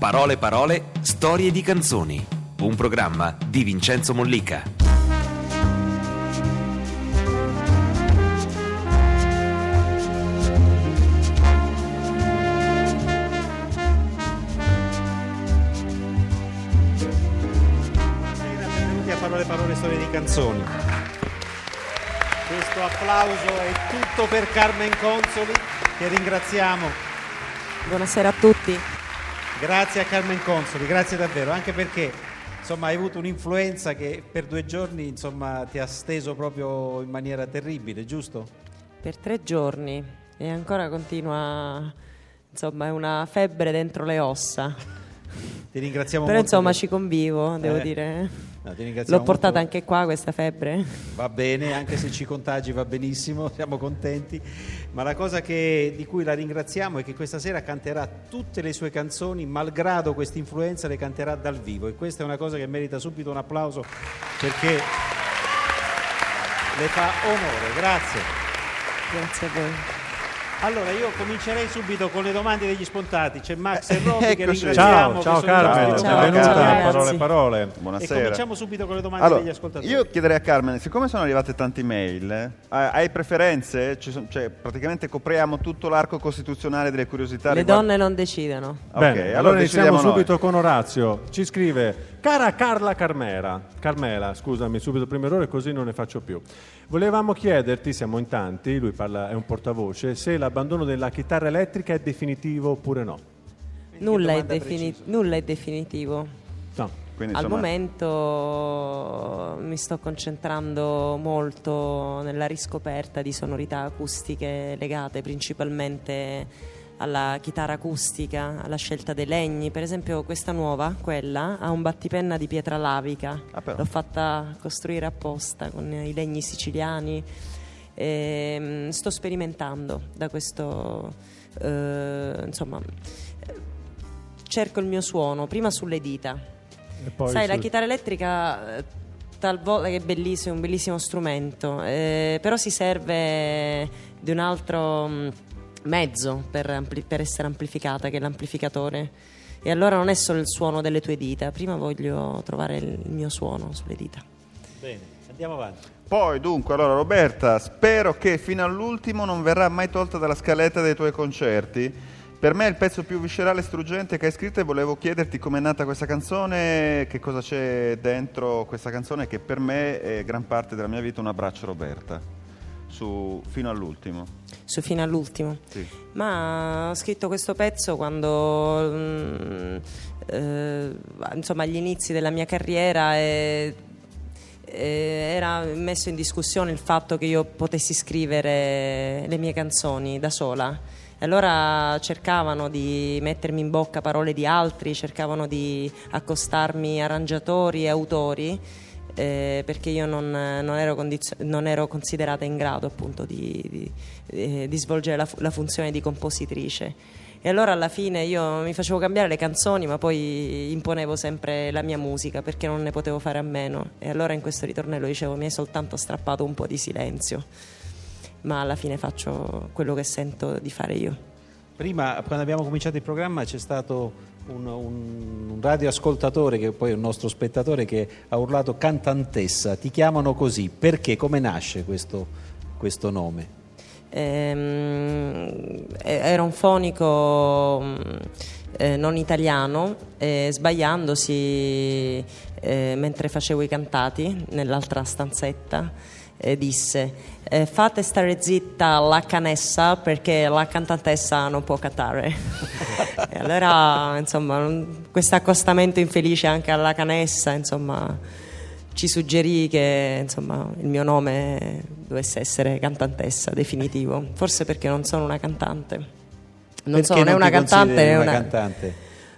Parole parole, storie di canzoni. Un programma di Vincenzo Mollica. Benvenuti a Parole Parole Storie di Canzoni. Questo applauso è tutto per Carmen Consoli, che ringraziamo. Buonasera a tutti. Grazie a Carmen Consoli, grazie davvero, anche perché insomma, hai avuto un'influenza che per due giorni insomma, ti ha steso proprio in maniera terribile, giusto? Per tre giorni e ancora continua, insomma, è una febbre dentro le ossa. Ti ringraziamo Però molto. insomma per- ci convivo, devo Eh, dire. No, L'ho portata molto. anche qua questa febbre. Va bene, anche se ci contagi va benissimo, siamo contenti. Ma la cosa che- di cui la ringraziamo è che questa sera canterà tutte le sue canzoni, malgrado questa influenza le canterà dal vivo e questa è una cosa che merita subito un applauso perché le fa onore. Grazie. Grazie a voi. Allora io comincerei subito con le domande degli spontanei. C'è Max e Robby che Eccoci. ringraziamo. che Ciao, ciao sono Carmen. Ciao, benvenuta ciao. Parole Parole. E Buonasera. cominciamo subito con le domande Allora, degli ascoltatori. io chiederei a Carmen, siccome sono arrivate tante mail, eh, hai preferenze? Cioè, praticamente copriamo tutto l'arco costituzionale delle curiosità. Le riguardo- donne non decidono. Ok, Bene, allora, iniziamo decidiamo noi. subito con Orazio. Ci scrive: Cara Carla Carmera, Carmela, scusami, subito il primo errore, così non ne faccio più. Volevamo chiederti, siamo in tanti, lui parla, è un portavoce, se l'abbandono della chitarra elettrica è definitivo oppure no. Nulla è, defini- nulla è definitivo. No. Quindi, Al insomma, momento mi sto concentrando molto nella riscoperta di sonorità acustiche legate principalmente alla chitarra acustica, alla scelta dei legni. Per esempio questa nuova, quella, ha un battipenna di pietra lavica. Ah. L'ho fatta costruire apposta con i legni siciliani. Ehm, sto sperimentando da questo, eh, insomma, cerco il mio suono, prima sulle dita. E Sai, la sul- chitarra elettrica eh, talvolta è bellissimo, è un bellissimo strumento, eh, però si serve di un altro mh, mezzo per, ampli- per essere amplificata, che è l'amplificatore. E allora non è solo il suono delle tue dita, prima voglio trovare il mio suono sulle dita. Bene, andiamo avanti. Poi, dunque, allora Roberta, spero che fino all'ultimo non verrà mai tolta dalla scaletta dei tuoi concerti. Per me è il pezzo più viscerale e struggente che hai scritto e volevo chiederti com'è nata questa canzone, che cosa c'è dentro questa canzone che per me è gran parte della mia vita un abbraccio Roberta, su, fino all'ultimo. Su fino all'ultimo. Sì. Ma ho scritto questo pezzo quando, mm, eh, insomma, agli inizi della mia carriera e era messo in discussione il fatto che io potessi scrivere le mie canzoni da sola. E allora cercavano di mettermi in bocca parole di altri, cercavano di accostarmi arrangiatori e autori eh, perché io non, non ero condizio- non ero considerata in grado appunto di, di- eh, di svolgere la, fu- la funzione di compositrice. E allora alla fine io mi facevo cambiare le canzoni, ma poi imponevo sempre la mia musica perché non ne potevo fare a meno. E allora in questo ritornello dicevo: mi hai soltanto strappato un po' di silenzio, ma alla fine faccio quello che sento di fare io. Prima, quando abbiamo cominciato il programma, c'è stato un, un- un radioascoltatore, che poi è un nostro spettatore, che ha urlato cantantessa. Ti chiamano così, perché? Come nasce questo, questo nome? Ehm, eh, era un fonico mh, eh, non italiano e sbagliandosi eh, mentre facevo i cantati nell'altra stanzetta eh, disse eh, fate stare zitta la canessa perché la cantantessa non può cantare e allora insomma questo accostamento infelice anche alla canessa insomma ci suggerì che insomma, il mio nome dovesse essere cantantessa definitivo, forse perché non sono una cantante. Non Perché sono né una cantante né una cantante?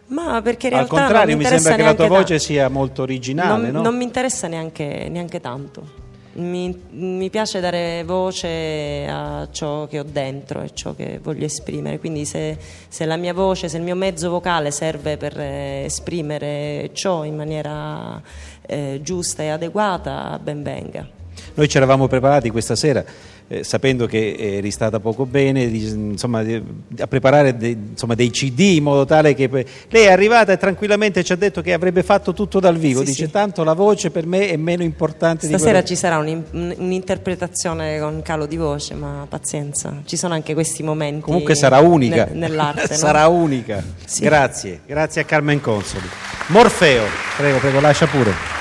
Ma perché in Al realtà non contrario, mi mi sembra che la tua voce ta- sia molto originale, non, no? non mi interessa neanche, neanche tanto. Mi, mi piace dare voce a ciò che ho dentro e ciò che voglio esprimere. Quindi, se, se la mia voce, se il mio mezzo vocale serve per eh, esprimere ciò in maniera eh, giusta e adeguata, ben venga. Noi ci eravamo preparati questa sera eh, sapendo che eri stata poco bene, di, insomma, di, a preparare de, insomma, dei CD in modo tale che... Lei è arrivata e tranquillamente ci ha detto che avrebbe fatto tutto dal vivo, Sì, dice sì. tanto la voce per me è meno importante Stasera di quello... ci sarà un- un'interpretazione con calo di voce, ma pazienza, ci sono anche questi momenti. Comunque sarà unica. nel- nell'arte. no? sarà unica. Sì. Grazie, grazie a Carmen Consoli. Morfeo, prego, prego, lascia pure.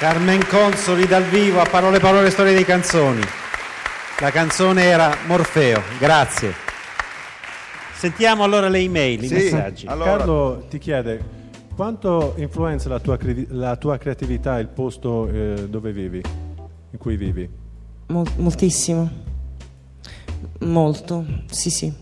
Carmen Consoli dal vivo a parole parole storie di canzoni. La canzone era Morfeo, grazie. Sentiamo allora le email, i Sì. messaggi. Allora- Carlo ti chiede quanto influenza la tua, cre- la tua creatività il posto eh, dove vivi, in cui vivi? Mol- moltissimo. Molto, sì sì.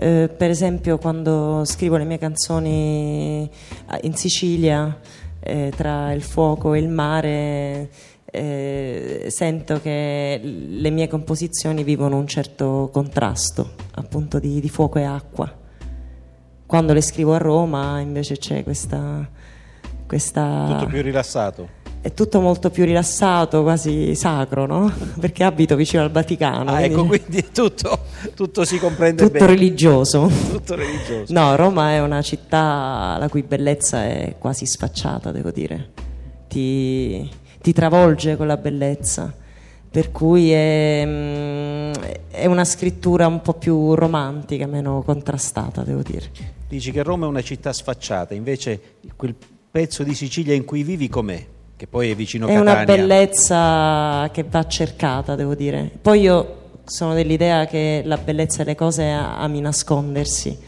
Eh, per esempio quando scrivo le mie canzoni ah, in Sicilia, eh, tra il fuoco e il mare, eh, sento che le mie composizioni vivono un certo contrasto, appunto di, di fuoco e acqua. Quando le scrivo a Roma invece c'è questa... questa Tutto più rilassato. È tutto molto più rilassato, quasi sacro, no? Perché abito vicino al Vaticano. Ah, quindi ecco, quindi tutto, tutto si comprende tutto bene. religioso. Tutto religioso. No, Roma è una città la cui bellezza è quasi sfacciata, devo dire. Ti, ti travolge con la bellezza. Per cui è, mm, è una scrittura un po' più romantica, meno contrastata, devo dire. Dici che Roma è una città sfacciata, invece quel pezzo di Sicilia in cui vivi com'è? Che poi è vicino a È Catania. una bellezza che va cercata, devo dire. Poi io sono dell'idea che la bellezza delle cose ami nascondersi.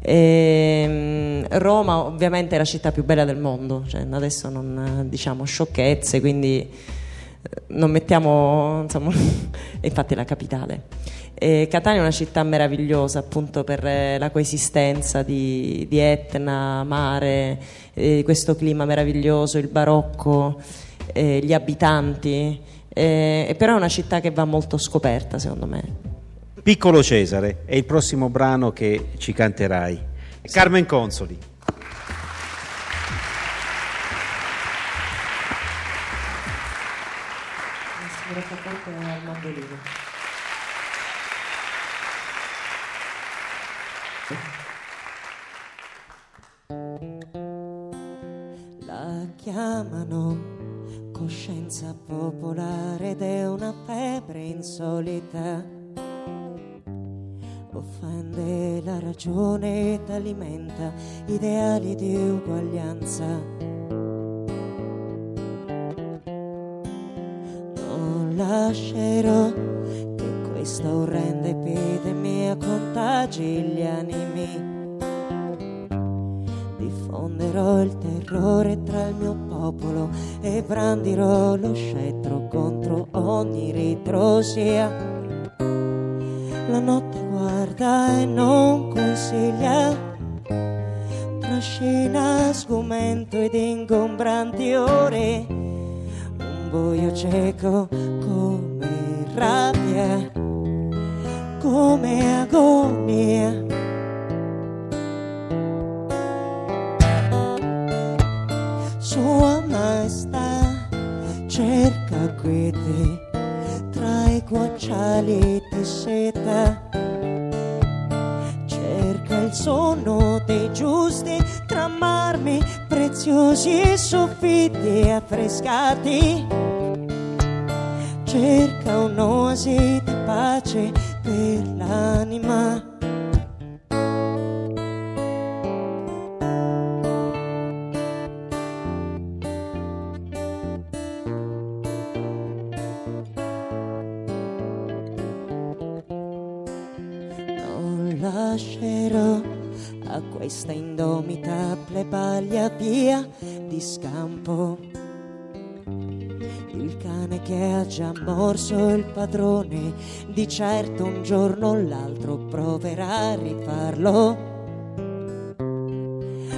Ehm, Roma ovviamente è la città più bella del mondo, cioè, adesso non diciamo sciocchezze, quindi eh, non mettiamo, insomma, e infatti è la capitale. E Catania è una città meravigliosa appunto per eh, la coesistenza di, di Etna, mare, eh, questo clima meraviglioso, il barocco, eh, gli abitanti, eh, però è una città che va molto scoperta secondo me. Piccolo Cesare è il prossimo brano che ci canterai. Carmen Consoli. La chiamano coscienza popolare ed è una febbre insolita. Offende la ragione ed alimenta ideali di uguaglianza. Lascerò a questa indomitabile paglia via di scampo. Il cane che ha già morso il padrone, di certo un giorno o l'altro proverà a rifarlo.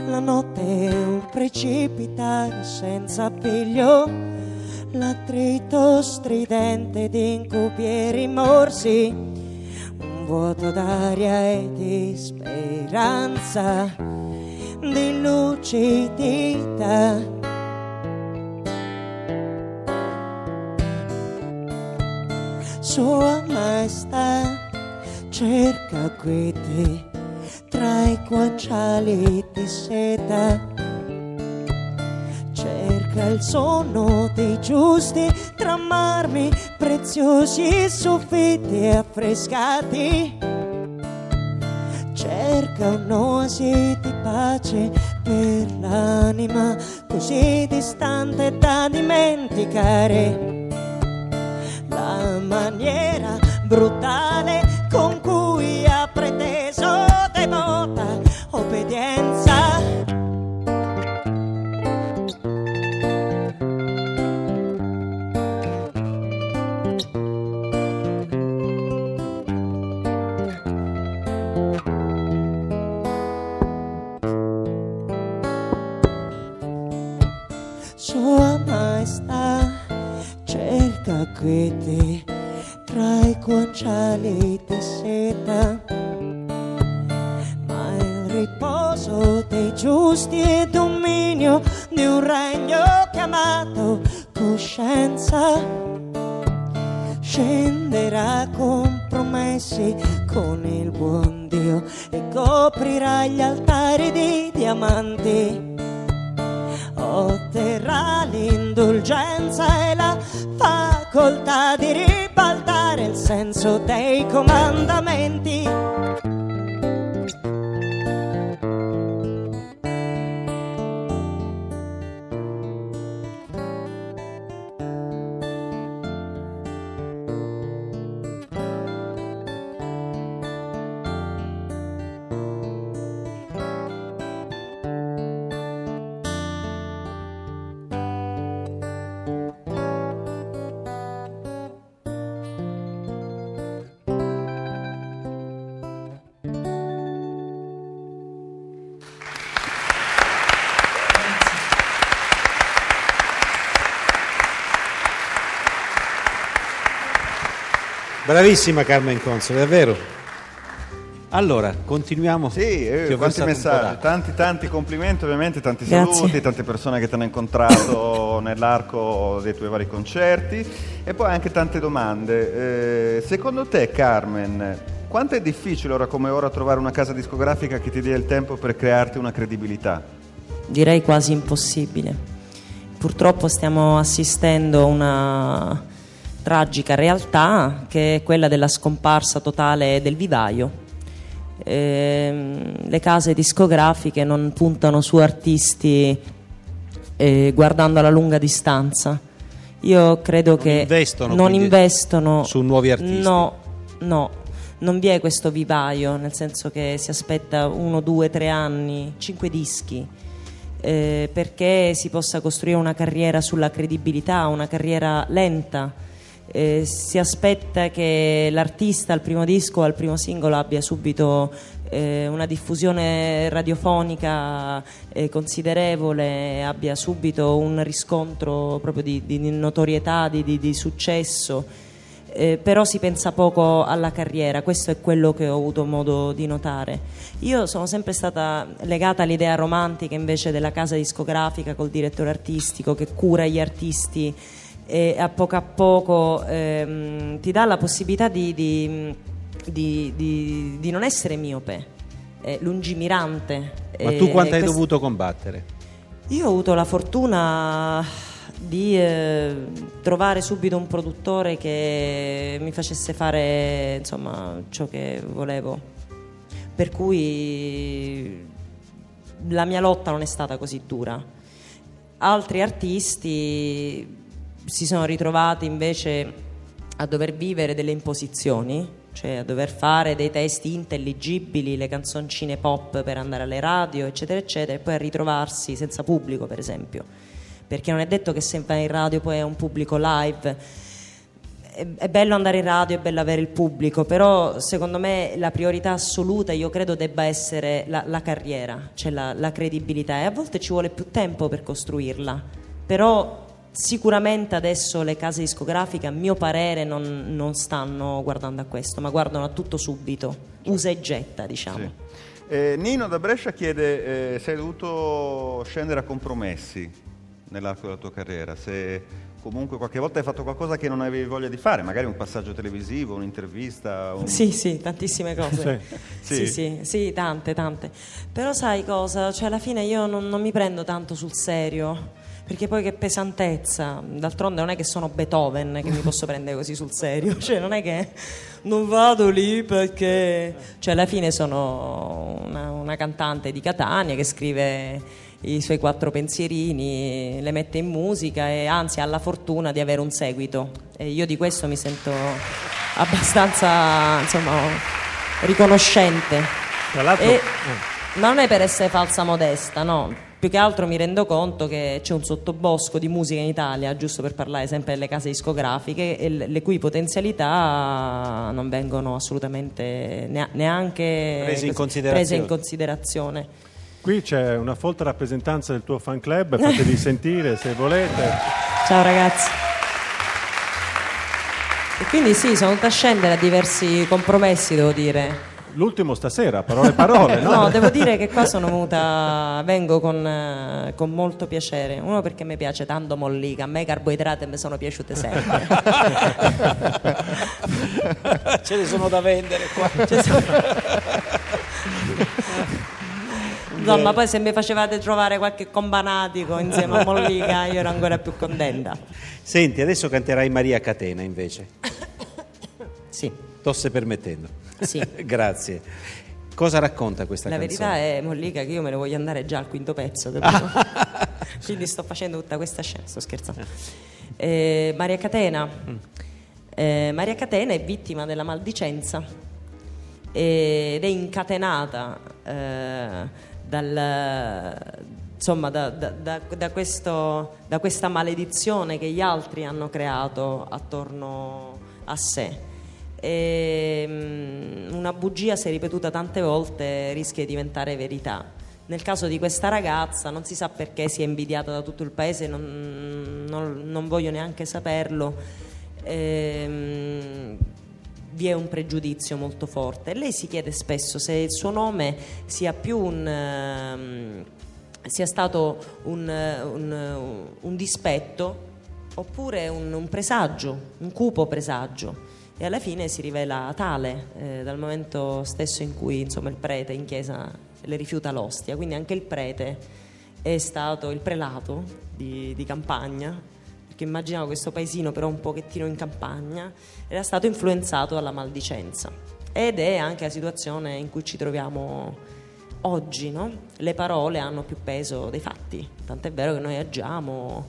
La notte è un precipitare senza piglio, l'attrito stridente di incubi e rimorsi vuoto d'aria e di speranza, di lucidità. Sua maestà cerca quiete tra i guanciali di seta. Cerca il sonno dei giusti tra marmi preziosi e soffitti affrescati. Cerca un'oasi di pace per l'anima così distante da dimenticare la maniera brutale con cerca Bravissima Carmen Consoli, davvero. Allora, continuiamo. Sì, eh, quanti messaggi, tanti tanti complimenti ovviamente, tanti Grazie. saluti, tante persone che ti hanno incontrato nell'arco dei tuoi vari concerti e poi anche tante domande. Eh, secondo te Carmen, quanto è difficile ora come ora trovare una casa discografica che ti dia il tempo per crearti una credibilità? direi quasi impossibile. Purtroppo stiamo assistendo a una tragica realtà che è quella della scomparsa totale del vivaio. Ehm, le case discografiche non puntano su artisti eh, guardando alla lunga distanza. Io credo che investono, non investono su nuovi artisti. No, no, non vi è questo vivaio, nel senso che si aspetta uno, due, tre anni, cinque dischi, eh, perché si possa costruire una carriera sulla credibilità, una carriera lenta. Eh, si aspetta che l'artista al primo disco al primo singolo abbia subito eh, una diffusione radiofonica eh, considerevole, abbia subito un riscontro proprio di, di notorietà, di, di- di successo. Eh, però si pensa poco alla carriera, questo è quello che ho avuto modo di notare. Io sono sempre stata legata all'idea romantica invece della casa discografica col direttore artistico che cura gli artisti e a poco a poco ehm, ti dà la possibilità di, di- di- di- non essere miope, eh, lungimirante. Ma tu quanto hai quest- dovuto combattere? io ho avuto la fortuna di eh, trovare subito un produttore che mi facesse fare insomma ciò che volevo. Per cui la mia lotta non è stata così dura. Altri artisti si sono ritrovati invece a dover vivere delle imposizioni, cioè a dover fare dei testi intelligibili, le canzoncine pop per andare alle radio, eccetera, eccetera, e poi a ritrovarsi senza pubblico, per esempio. Perché non è detto che se vai in radio poi è un pubblico live. È, bello andare in radio, è bello avere il pubblico, però secondo me la priorità assoluta io credo debba essere la, la carriera, cioè la, la credibilità e a volte ci vuole più tempo per costruirla, però sicuramente adesso le case discografiche a mio parere non, non stanno guardando a questo, ma guardano a tutto subito, usa e getta diciamo. Sì. Eh, Nino da Brescia chiede eh, se hai dovuto scendere a compromessi nell'arco della tua carriera, se comunque qualche volta hai fatto qualcosa che non avevi voglia di fare, magari un passaggio televisivo, un'intervista. Un... Sì, sì, tantissime cose. Sì. Sì, sì, sì, tante, tante. Però sai cosa? Cioè, alla fine io non, non mi prendo tanto sul serio. Perché poi che pesantezza, d'altronde non è che sono Beethoven che mi posso prendere così sul serio, cioè non è che non vado lì perché... Cioè alla fine sono una, una cantante di Catania che scrive i suoi quattro pensierini, le mette in musica e anzi ha la fortuna di avere un seguito. E io di questo mi sento abbastanza insomma, riconoscente. Tra l'altro, E eh. non è per essere falsa modesta, no. Più che altro mi rendo conto che c'è un sottobosco di musica in Italia, giusto per parlare sempre delle case discografiche, e le cui potenzialità non vengono assolutamente nea- neanche Prese in considerazione. prese in considerazione. Qui c'è una folta rappresentanza del tuo fan club, fatevi sentire se volete. Ciao ragazzi. E quindi sì, sono venuta a scendere a diversi compromessi, devo dire. L'ultimo stasera, parole parole, no? No, devo dire che qua sono venuta, vengo con, eh, con molto piacere. Uno perché mi piace tanto Mollica, a me i carboidrati mi sono piaciute sempre. Ce ne sono da vendere qua. So- Insomma, poi se mi facevate trovare qualche combanatico insieme a Mollica, io ero ancora più contenta. Senti, adesso canterai Maria Catena invece, Sì, tosse permettendo. Sì. Grazie. Cosa racconta questa La canzone? verità è, Mollica, che io me ne voglio andare già al quinto pezzo, capito? Quindi sto facendo tutta questa scena, sto scherzando. Eh, Maria Catena. Eh, Maria Catena è vittima della maldicenza ed è incatenata eh, dal, insomma, da, da- da- da questo- da questa maledizione che gli altri hanno creato attorno a sé. E, mm, una bugia, se ripetuta tante volte, rischia di diventare verità. Nel caso di questa ragazza, non si sa perché sia invidiata da tutto il paese, non, non- non voglio neanche saperlo. Ehm, vi è un pregiudizio molto forte. Lei si chiede spesso se il suo nome sia un. ehm, sia stato un, un- un dispetto oppure un presagio, un cupo presagio. E alla fine si rivela tale eh, dal momento stesso in cui insomma, il prete in chiesa le rifiuta l'ostia. Quindi anche il prete è stato il prelato di, di campagna, perché immaginavo questo paesino però un pochettino in campagna, era stato influenzato dalla maldicenza. Ed è anche la situazione in cui ci troviamo oggi, no? Le parole hanno più peso dei fatti, tant'è vero che noi agiamo,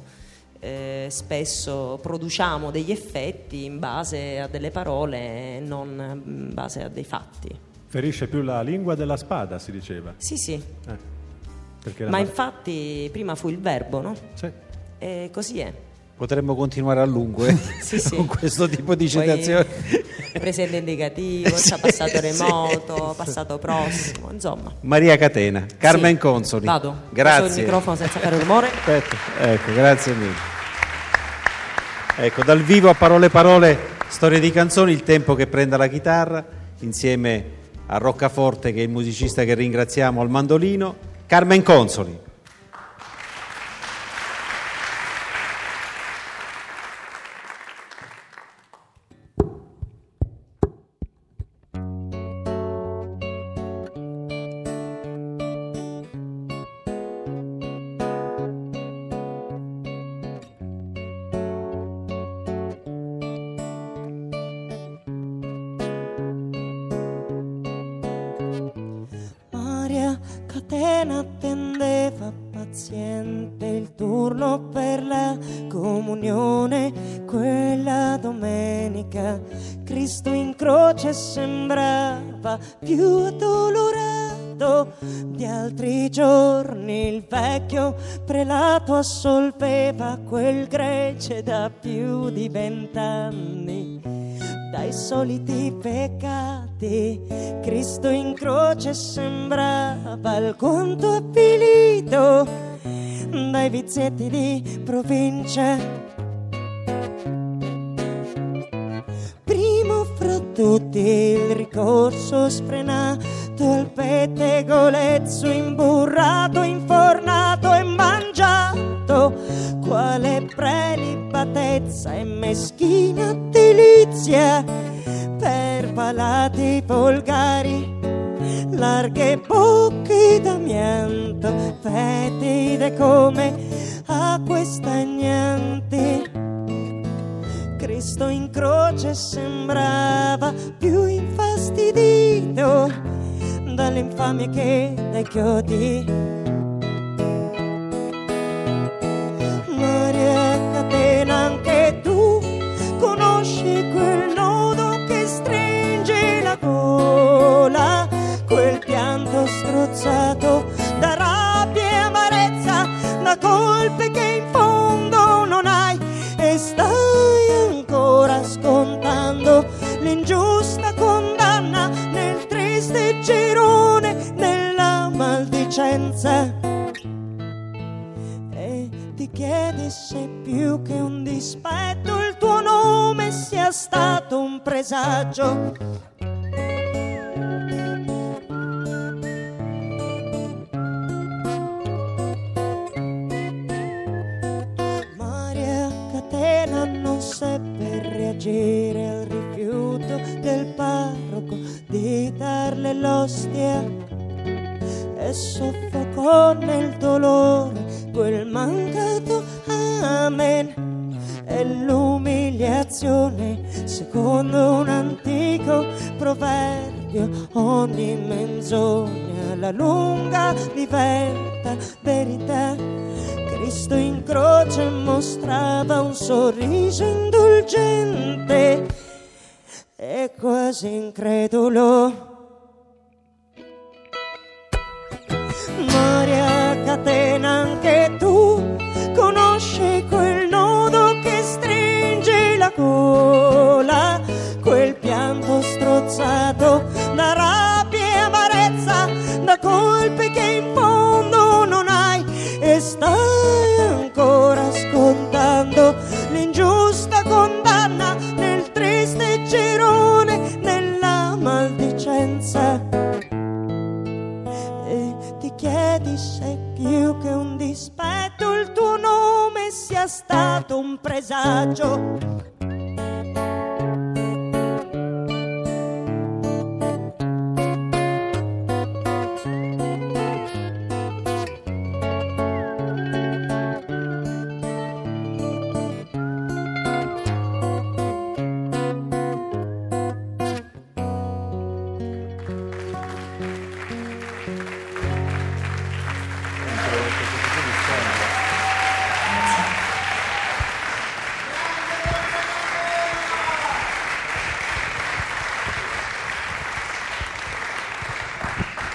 eh, spesso produciamo degli effetti in base a delle parole e non in base a dei fatti. Ferisce più la lingua della spada, si diceva. Sì, sì, Eh, ma mar- infatti prima fu il verbo, no? Sì. E così è. Potremmo continuare a lungo eh, Sì, sì. con questo tipo di citazioni. presente indicativo, c'è passato remoto, passato prossimo, insomma. Maria Catena, Carmen Sì. Consoli. Vado. Passo il Grazie. microfono senza fare rumore. Aspetta, ecco, grazie mille. Ecco, dal vivo a parole parole, storie di canzoni, il tempo che prenda la chitarra, insieme a Roccaforte che è il musicista che ringraziamo al mandolino, Carmen Consoli. Prelato assolveva quel grece da più di vent'anni dai soliti peccati. Cristo in croce sembrava alquanto avvilito dai vizietti di provincia. Primo fra tutti il ricorso sfrenato al pettegolezzo imburrato, infornato e mangiato. Quale prelibatezza e meschina delizia per palati volgari, larghe bocche d'amianto, fetide come acque stagnanti. Cristo in croce sembrava più infastidito dalle infamie che dai chiodi. Maria Catena, anche tu conosci quel nodo che stringe la gola, quel pianto strozzato. Maldicenza. E ti chiedi se più che un dispetto il tuo nome sia stato un presagio. Reagire al rifiuto del parroco di darle l'ostia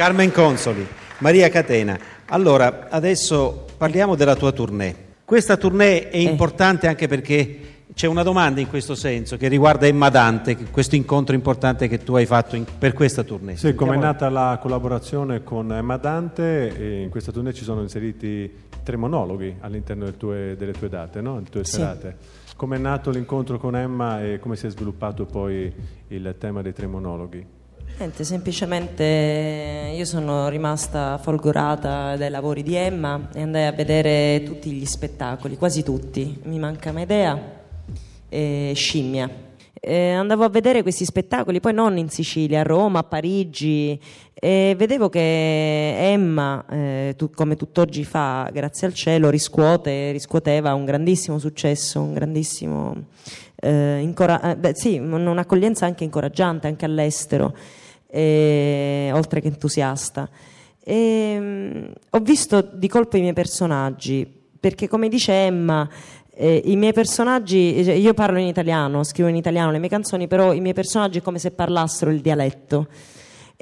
Carmen Consoli, Maria Catena. Allora, adesso parliamo della tua tournée. Questa tournée è importante anche perché c'è una domanda in questo senso che riguarda Emma Dante, questo incontro importante che tu hai fatto in- per questa tournée. Sì, come è nata la collaborazione con Emma Dante, e in questa tournée ci sono inseriti tre monologhi all'interno del tue- delle tue date, no? Le tue Sì. serate. Come è nato l'incontro con Emma e come si è sviluppato poi il tema dei tre monologhi? Niente, semplicemente io sono rimasta folgorata dai lavori di Emma e andai a vedere tutti gli spettacoli, quasi tutti. Mi manca Medea e Scimmia. E andavo a vedere questi spettacoli, poi non in Sicilia, a Roma, a Parigi, e vedevo che Emma, eh, tu- come tutt'oggi fa, grazie al cielo, riscuote, riscuoteva un grandissimo successo, un grandissimo eh, incora- eh, beh, sì, un- un'accoglienza anche incoraggiante, anche all'estero, e- oltre che entusiasta. E, mm, ho visto di colpo i miei personaggi, perché come dice Emma, eh, i miei personaggi, cioè, io parlo in italiano, scrivo in italiano le mie canzoni, però i miei personaggi è come se parlassero il dialetto.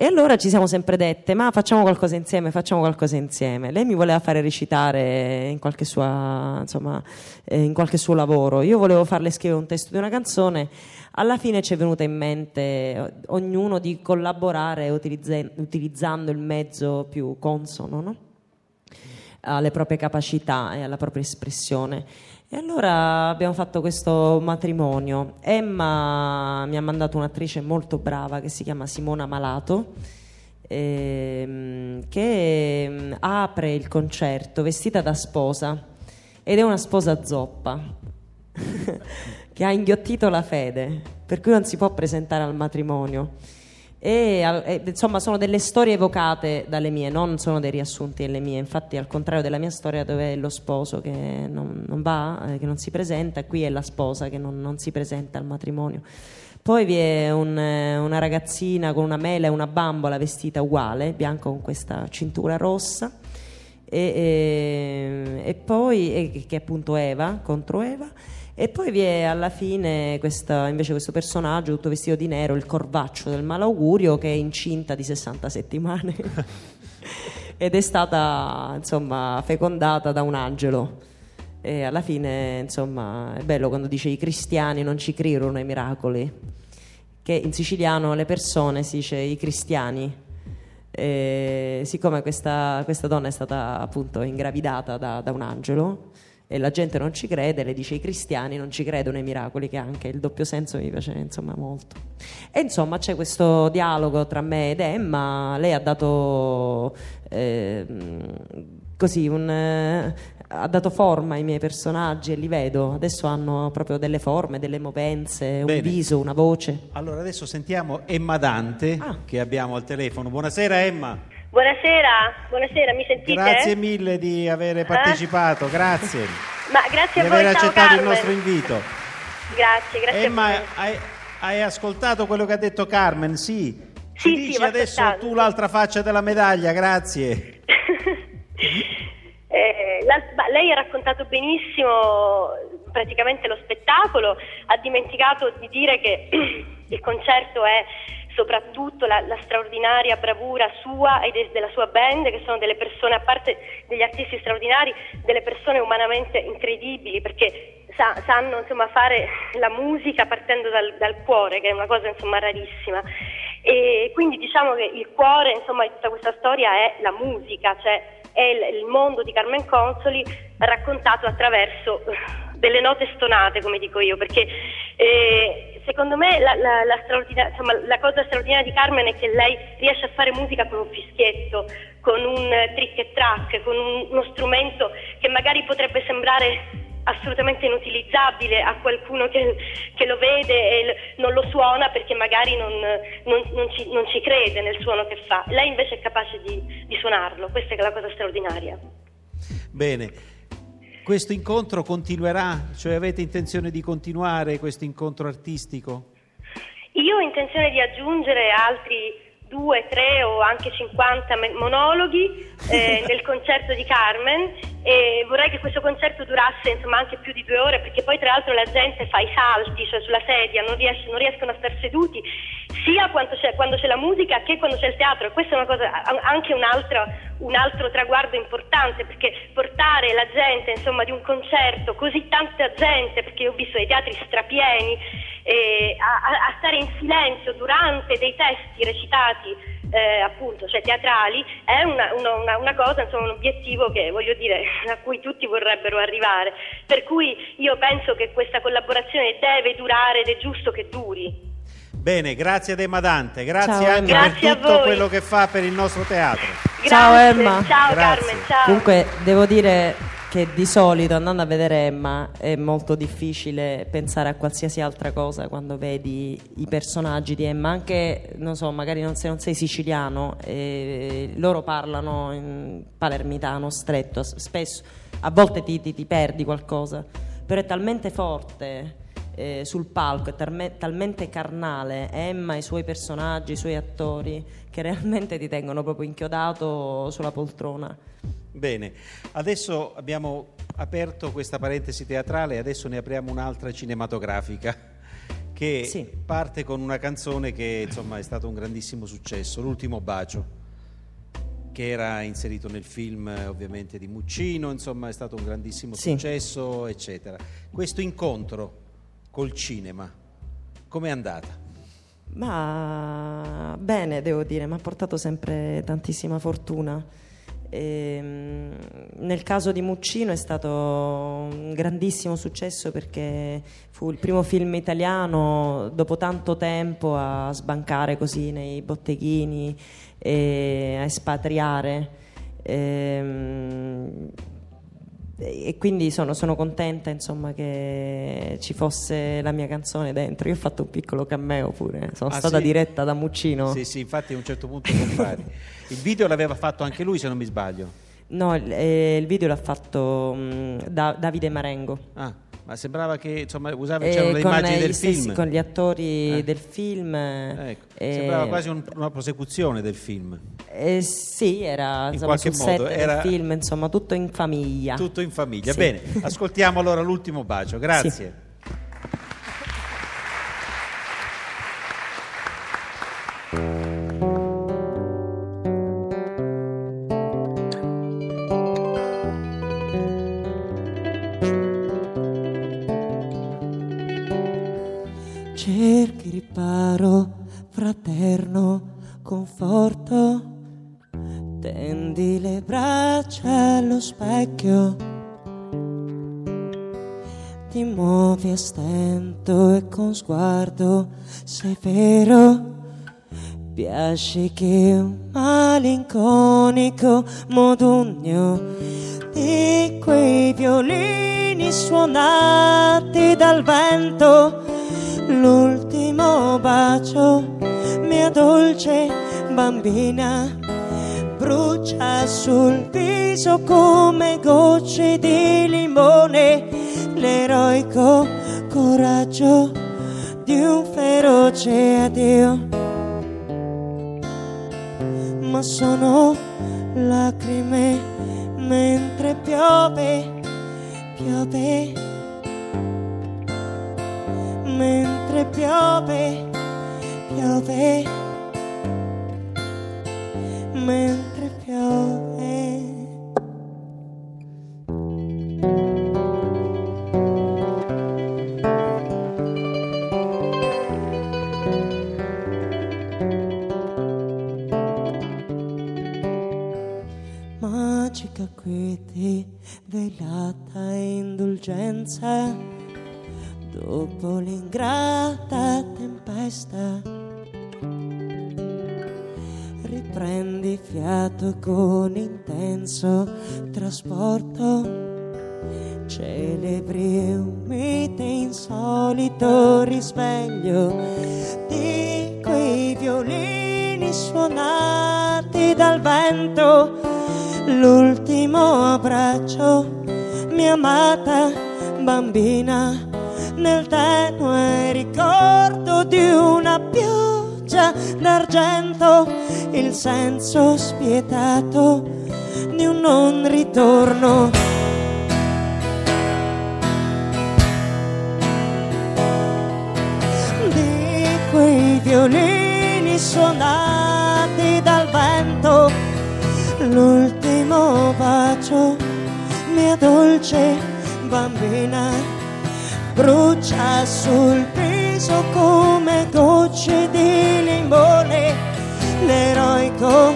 E allora ci siamo sempre dette, ma facciamo qualcosa insieme, facciamo qualcosa insieme. Lei mi voleva fare recitare in qualche, sua, insomma, eh, in qualche suo lavoro, io volevo farle scrivere un testo di una canzone. Alla fine ci è venuta in mente eh, ognuno di collaborare utilizze- utilizzando il mezzo più consono no? alle proprie capacità e alla propria espressione. E allora abbiamo fatto questo matrimonio. Emma mi ha mandato un'attrice molto brava che si chiama Simona Malato, ehm, che ehm, apre il concerto vestita da sposa ed è una sposa zoppa che ha inghiottito la fede, per cui non si può presentare al matrimonio. E, insomma sono delle storie evocate dalle mie, non sono dei riassunti delle mie. Infatti, al contrario della mia storia, dove è lo sposo che non, non va, eh, che non si presenta, qui è la sposa che non, non si presenta al matrimonio. Poi vi è un, eh, una ragazzina con una mela e una bambola vestita uguale, bianca con questa cintura rossa. E, e- e poi che è appunto Eva contro Eva e poi vi è alla fine questa- invece questo personaggio tutto vestito di nero il corvaccio del malaugurio che è incinta di 60 settimane ed è stata insomma fecondata da un angelo. E alla fine, insomma, è bello quando dice i cristiani non ci credono ai miracoli, che in siciliano le persone si dice i cristiani. E siccome questa, questa donna è stata appunto ingravidata da, da un angelo e la gente non ci crede, le dice i cristiani non ci credono ai miracoli, che anche il doppio senso mi piace insomma molto. E insomma c'è questo dialogo tra me ed Emma, lei ha dato eh, così un, eh, ha dato forma ai miei personaggi e li vedo, adesso hanno proprio delle forme, delle movenze, un Bene. viso, una voce. Allora adesso sentiamo Emma Dante Ah. che abbiamo al telefono. Buonasera Emma, Buonasera, buonasera, mi sentite? grazie mille di aver partecipato, grazie Ma grazie di a voi, aver accettato il Carmen. nostro invito. Grazie, grazie Emma, hai, hai ascoltato quello che ha detto Carmen? Sì. Sì, Ci sì, dici adesso ascoltato. tu l'altra faccia della medaglia, grazie. Eh, la- lei ha raccontato benissimo praticamente lo spettacolo, ha dimenticato di dire che il concerto è soprattutto la, la straordinaria bravura sua e de- della sua band, che sono delle persone, a parte degli artisti straordinari, delle persone umanamente incredibili, perché sa- sanno insomma, fare la musica partendo dal, dal cuore, che è una cosa insomma, rarissima. E quindi diciamo che il cuore insomma, di tutta questa storia è la musica, cioè è il, il mondo di Carmen Consoli raccontato attraverso delle note stonate, come dico io, perché eh, secondo me la, la- la straordina- insomma, la cosa straordinaria di Carmen è che lei riesce a fare musica con un fischietto, con un eh, trick e track, con un- uno strumento che magari potrebbe sembrare assolutamente inutilizzabile a qualcuno che, che lo vede e non lo suona perché magari non, non- non ci, non ci crede nel suono che fa. Lei invece è capace di, di suonarlo, questa è la cosa straordinaria. Bene, questo incontro continuerà? Cioè avete intenzione di continuare questo incontro artistico? Io ho intenzione di aggiungere altri due, tre o anche 50 me- monologhi eh, nel concerto di Carmen e vorrei che questo concerto durasse insomma anche più di due ore perché poi tra l'altro la gente fa i salti cioè sulla sedia, non, riesce- non riescono a star seduti sia quando c'è, quando c'è la musica che quando c'è il teatro e questa è cosa, anche un altro, un altro traguardo importante perché portare la gente insomma di un concerto, così tanta gente, perché io ho visto dei teatri strapieni, eh, a, a- stare in silenzio durante dei testi recitati eh, appunto, cioè teatrali, è una- una- una cosa, insomma, un obiettivo che voglio dire a cui tutti vorrebbero arrivare. Per cui io penso che questa collaborazione deve durare ed è giusto che duri. Bene, grazie ad Emma Dante, grazie Ciao, anche Emma. Grazie per tutto voi. quello che fa per il nostro teatro. Ciao, Grazie, Emma. Ciao Grazie. Carmen, ciao. Comunque devo dire che di solito andando a vedere Emma è molto difficile pensare a qualsiasi altra cosa quando vedi i personaggi di Emma, anche non so, magari non, se non sei siciliano, e loro parlano in palermitano stretto, spesso a volte ti, ti- ti perdi qualcosa, però è talmente forte eh, sul palco, è talme- talmente carnale Emma, i suoi personaggi, i suoi attori, che realmente ti tengono proprio inchiodato sulla poltrona. Bene, adesso abbiamo aperto questa parentesi teatrale, adesso ne apriamo un'altra cinematografica che Sì. parte con una canzone che insomma è stato un grandissimo successo, L'ultimo bacio, che era inserito nel film ovviamente di Muccino, insomma è stato un grandissimo Sì. successo, eccetera. Questo incontro col cinema, com'è andata? Ma bene, devo dire, mi ha portato sempre tantissima fortuna. Ehm, nel caso di Muccino è stato un grandissimo successo perché fu il primo film italiano dopo tanto tempo a sbancare così nei botteghini e a espatriare. Ehm, e quindi sono, sono contenta insomma che ci fosse la mia canzone dentro io ho fatto un piccolo cameo pure sono Ah, stata sì? diretta da Muccino Sì, sì, infatti a un certo punto compari. Il video l'aveva fatto anche lui, se non mi sbaglio. no il, eh, il video l'ha fatto mm, Da- Davide Marengo Ah, ma sembrava che insomma usava Eh, c'erano le immagini del stessi- film. con gli attori Eh. del film Ecco, eh, sembrava quasi un- una prosecuzione del film. eh, sì era In insomma, qualche sul modo, set era- del film insomma tutto in famiglia Tutto in famiglia. Sì. Bene, ascoltiamo allora l'ultimo bacio. Grazie. le sguardo severo. Piace che un malinconico modugno di quei violini suonati dal vento. L'ultimo bacio, mia dolce bambina, brucia sul viso come gocce di limone, l'eroico coraggio di un feroce addio. Ma sono lacrime mentre piove, piove, mentre piove, piove, mentre indulgenza, dopo l'ingrata tempesta. Riprendi fiato con intenso trasporto, celebri un mite insolito risveglio di quei violini suonati dal vento. L'ultimo abbraccio, mia amata bambina, nel tenue ricordo di una pioggia d'argento, il senso spietato di un non ritorno. Di quei violini suonati dal vento, l'ultimo bacio, mia dolce bambina, brucia sul viso come gocce di limone, l'eroico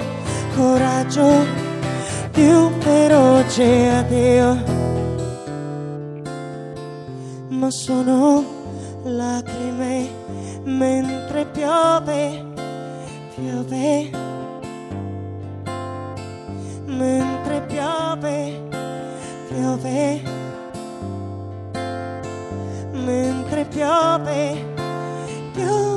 coraggio di un feroce addio. Ma sono lacrime mentre piove, piove. Mentre piove, piove, mentre piove, piove.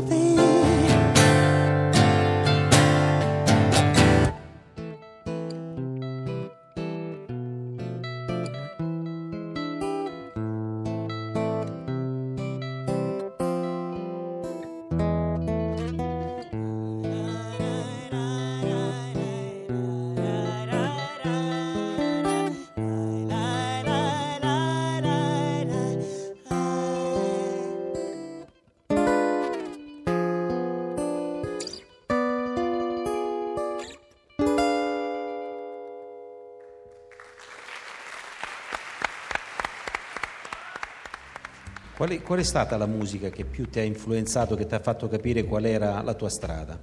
Qual è, qual è stata la musica che più ti ha influenzato, che ti ha fatto capire qual era la tua strada?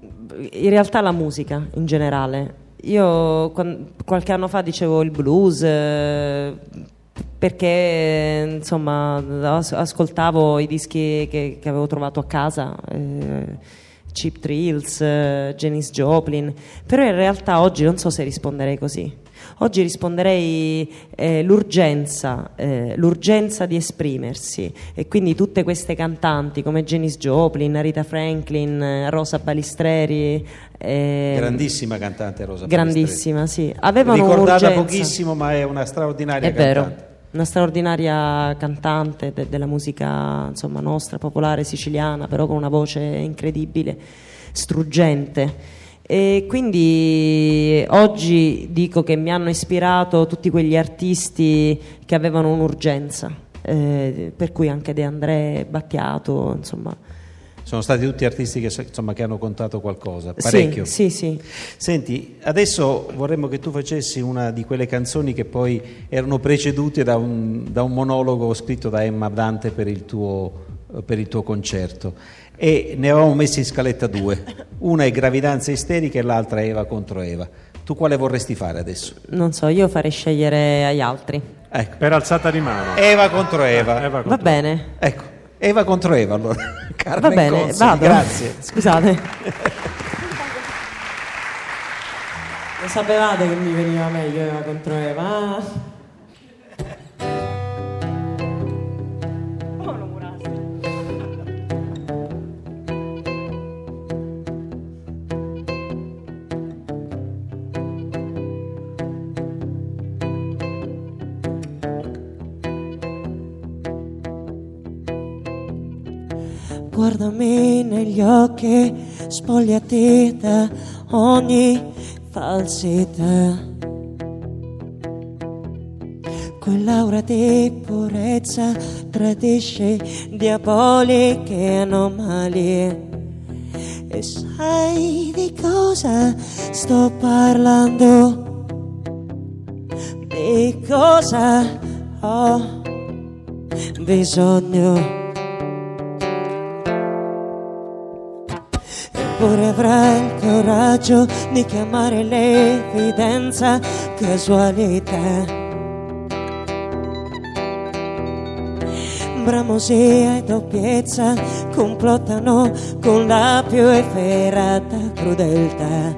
In realtà la musica in generale. Io qualche anno fa dicevo il blues eh, perché insomma as- ascoltavo i dischi che, che avevo trovato a casa. eh, Cheap Thrills, eh, Janis Joplin, però in realtà oggi non so se risponderei così. Oggi risponderei eh, l'urgenza, eh, l'urgenza di esprimersi e quindi tutte queste cantanti come Janis Joplin, Rita Franklin, Rosa Balistreri, eh, Grandissima cantante Rosa grandissima, sì, Balestreri. avevano Ricordata pochissimo, ma è una straordinaria È vero, cantante. Una straordinaria cantante de- della musica insomma, nostra, popolare siciliana, però con una voce incredibile, struggente. E quindi oggi dico che mi hanno ispirato tutti quegli artisti che avevano un'urgenza, eh, per cui anche De André, Battiato, insomma. Sono stati tutti artisti che, insomma, che hanno contato qualcosa, Sì, parecchio. Sì, sì. Senti, adesso vorremmo che tu facessi una di quelle canzoni che poi erano precedute da un, da un monologo scritto da Emma Dante per il, tuo, per il tuo concerto. E ne avevamo messi in scaletta due. Una è Gravidanza isterica e l'altra è Eva contro Eva. Tu quale vorresti fare adesso? Non so, io farei scegliere agli altri. Ecco. Per alzata di mano. Eva contro Eva. Eva Va contro- bene. Ecco, Eva contro Eva allora. Va Carmen bene, Consoli, vado. Grazie. Scusate. Lo sapevate che mi veniva meglio Eva contro Eva? Guardami negli occhi, spogliati da ogni falsità. Quell'aura di purezza tradisce diaboliche anomalie. E sai di cosa sto parlando? Di cosa ho bisogno? Eppure avrai il coraggio di chiamare l'evidenza casualità. Bramosia e doppiezza complottano con la più efferata crudeltà.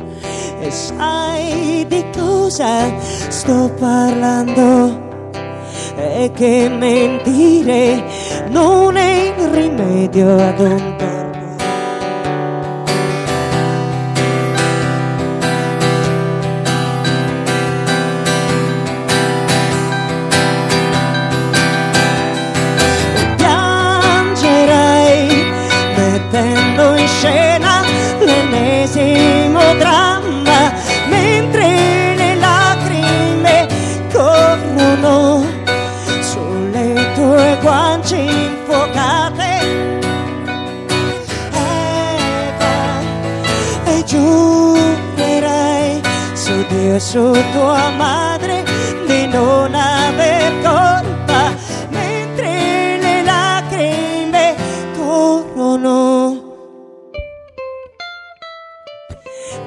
E sai di cosa sto parlando? E che mentire non è il rimedio ad un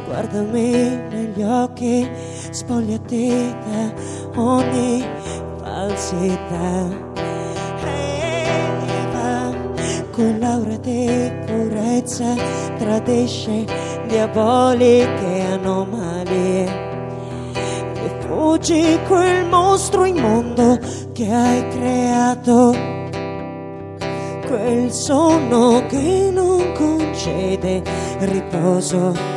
Guardami negli occhi, spogliati da ogni falsità. Eva, quell'aura di purezza tradisce diaboliche anomalie. E fuggi quel mostro immondo che hai creato, quel sonno che non concede riposo.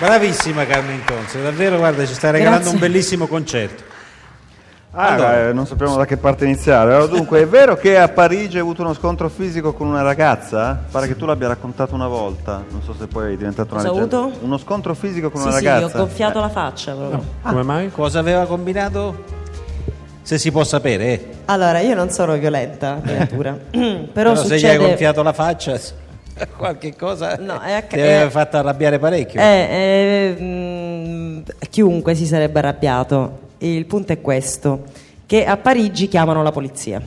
Bravissima Carmen Conce, davvero guarda ci sta regalando Grazie. un bellissimo concerto. Ah, Allora. eh, non sappiamo da che parte iniziare. Allora, dunque, è vero che a Parigi hai avuto uno scontro fisico con una ragazza? Pare che tu l'abbia raccontato una volta. Non so se poi è diventato una Cosa leggenda. avuto? Uno scontro fisico con Sì, una sì, gli ho ragazza? gonfiato la faccia proprio. Come mai? Cosa aveva combinato? Se si può sapere, eh. Allora, io non sono violenta creatura, però, Però se gli hai succede... gonfiato la faccia, qualche cosa No, è ti aveva è- fatto arrabbiare parecchio. Eh, eh, mh, chiunque si sarebbe arrabbiato. Il punto è questo, che a Parigi chiamano la polizia.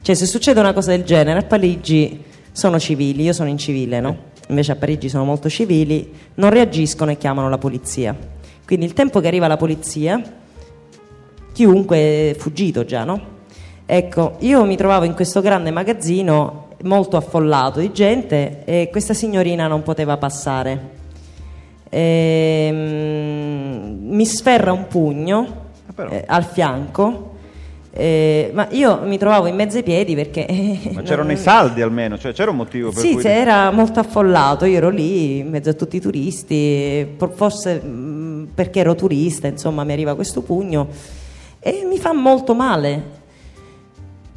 Cioè se succede una cosa del genere, a Parigi sono civili, io sono in civile, no? Invece a Parigi sono molto civili, non reagiscono e chiamano la polizia. Quindi il tempo che arriva la polizia, chiunque è fuggito già, no? Ecco, io mi trovavo in questo grande magazzino molto affollato di gente e questa signorina non poteva passare. Ehm, mi sferra un pugno però. eh, al fianco, eh, ma io mi trovavo in mezzo ai piedi perché... Ma c'erano non- i saldi almeno, cioè c'era un motivo per sì, cui... sì, era molto affollato, io ero lì in mezzo a tutti i turisti, forse mh, perché ero turista, insomma mi arriva questo pugno e mi fa molto male.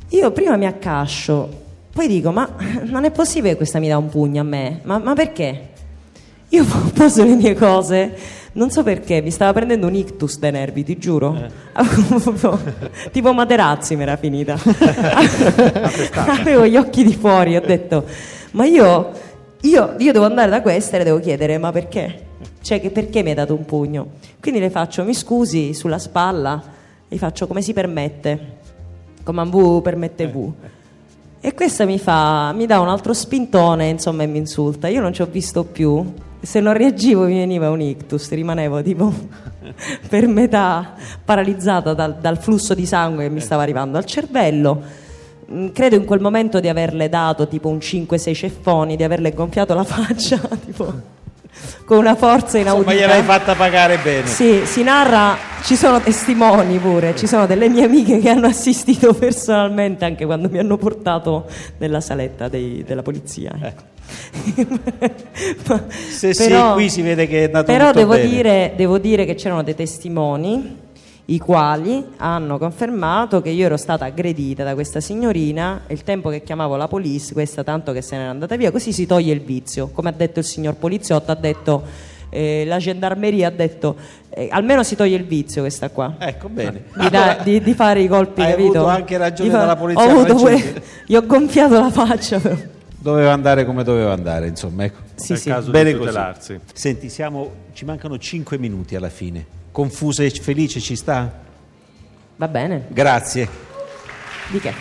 Io prima mi accascio, poi dico, ma non è possibile che questa mi dà un pugno a me? Ma, ma perché? Io poso le mie cose, non so perché, mi stava prendendo un ictus dai nervi, ti giuro. tipo Materazzi mi era finita. Avevo gli occhi di fuori, ho detto, ma io, io, io devo andare da questa e le devo chiedere, ma perché? Cioè, che perché mi hai dato un pugno? Quindi le faccio, mi scusi, sulla spalla, gli faccio come si permette, come V permette V. E questa mi fa, mi dà un altro spintone, insomma, e mi insulta. Io non ci ho visto più. Se non reagivo mi veniva un ictus, rimanevo tipo per metà paralizzata dal, dal flusso di sangue che mi stava arrivando al cervello. Mm, Credo in quel momento di averle dato tipo un 5-6 ceffoni, di averle gonfiato la faccia, tipo con una forza inaudita. gliel'hai fatta pagare bene. Sì, si narra, ci sono testimoni pure, ci sono delle mie amiche che hanno assistito personalmente anche quando mi hanno portato nella saletta dei- della polizia. ecco. Ma- Se sì, qui si vede che è andato Però devo dire, devo dire che c'erano dei testimoni i quali hanno confermato che io ero stata aggredita da questa signorina e il tempo che chiamavo la police, questa tanto che se n'era andata via, così si toglie il vizio. Come ha detto il signor poliziotto, ha detto eh, la gendarmeria ha detto eh, almeno si toglie il vizio questa qua. Ecco, bene. Di, da- di- di fare i colpi, hai capito? avuto anche ragione fa- dalla polizia Ho pure- gli ho gonfiato la faccia. però. Doveva andare come doveva andare, insomma, ecco. Sì, È sì. caso Bene di così. Senti, siamo, ci mancano 5 minuti alla fine. Confusa e felice ci sta? Va bene. Grazie. Di che?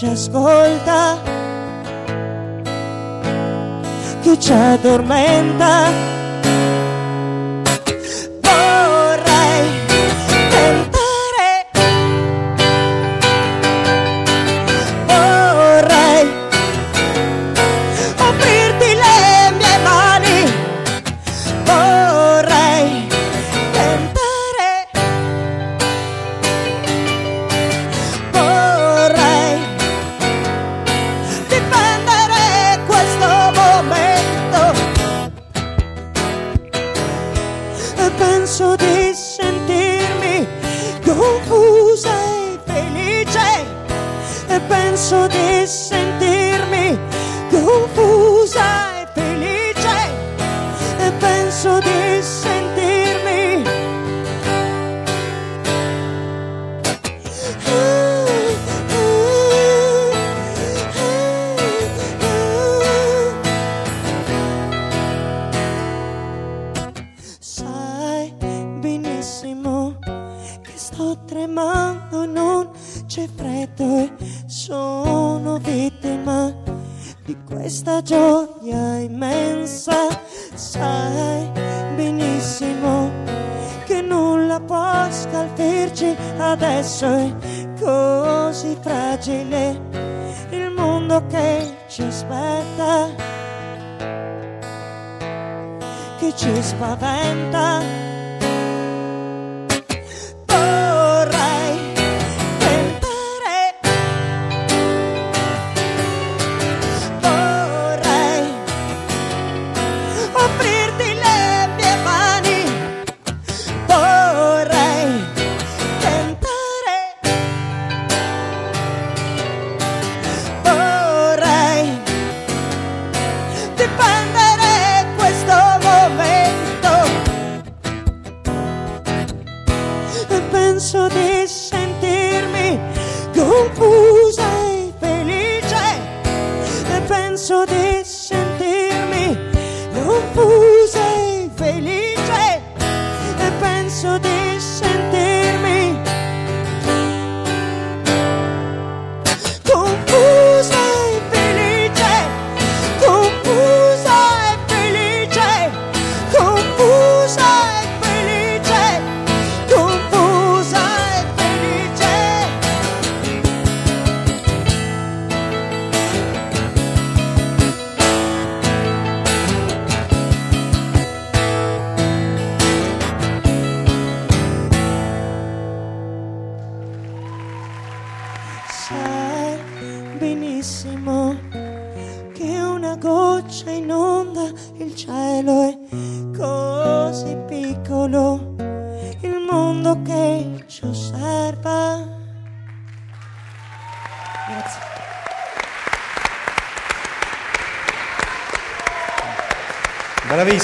Ci ascolta che ci addormenta. Che ci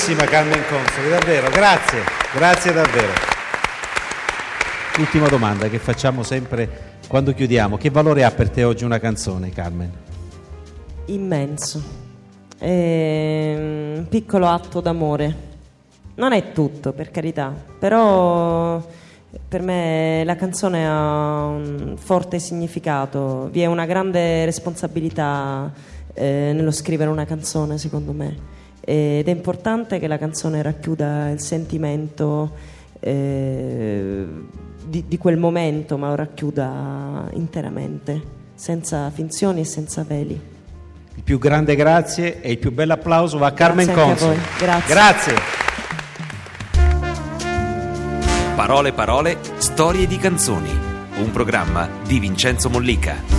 Bravissima Carmen Consoli, davvero, grazie, grazie davvero. Ultima domanda che facciamo sempre quando chiudiamo. Che valore ha per te oggi una canzone, Carmen? immenso. È un piccolo atto d'amore. Non è tutto, per carità, però per me la canzone ha un forte significato. Vi è una grande responsabilità eh, nello scrivere una canzone, secondo me. Ed è importante che la canzone racchiuda il sentimento eh, di, di quel momento, ma lo racchiuda interamente, senza finzioni e senza veli. Il più grande grazie e il più bello applauso va a Carmen voi, grazie. grazie. Parole parole, storie di canzoni. Un programma di Vincenzo Mollica.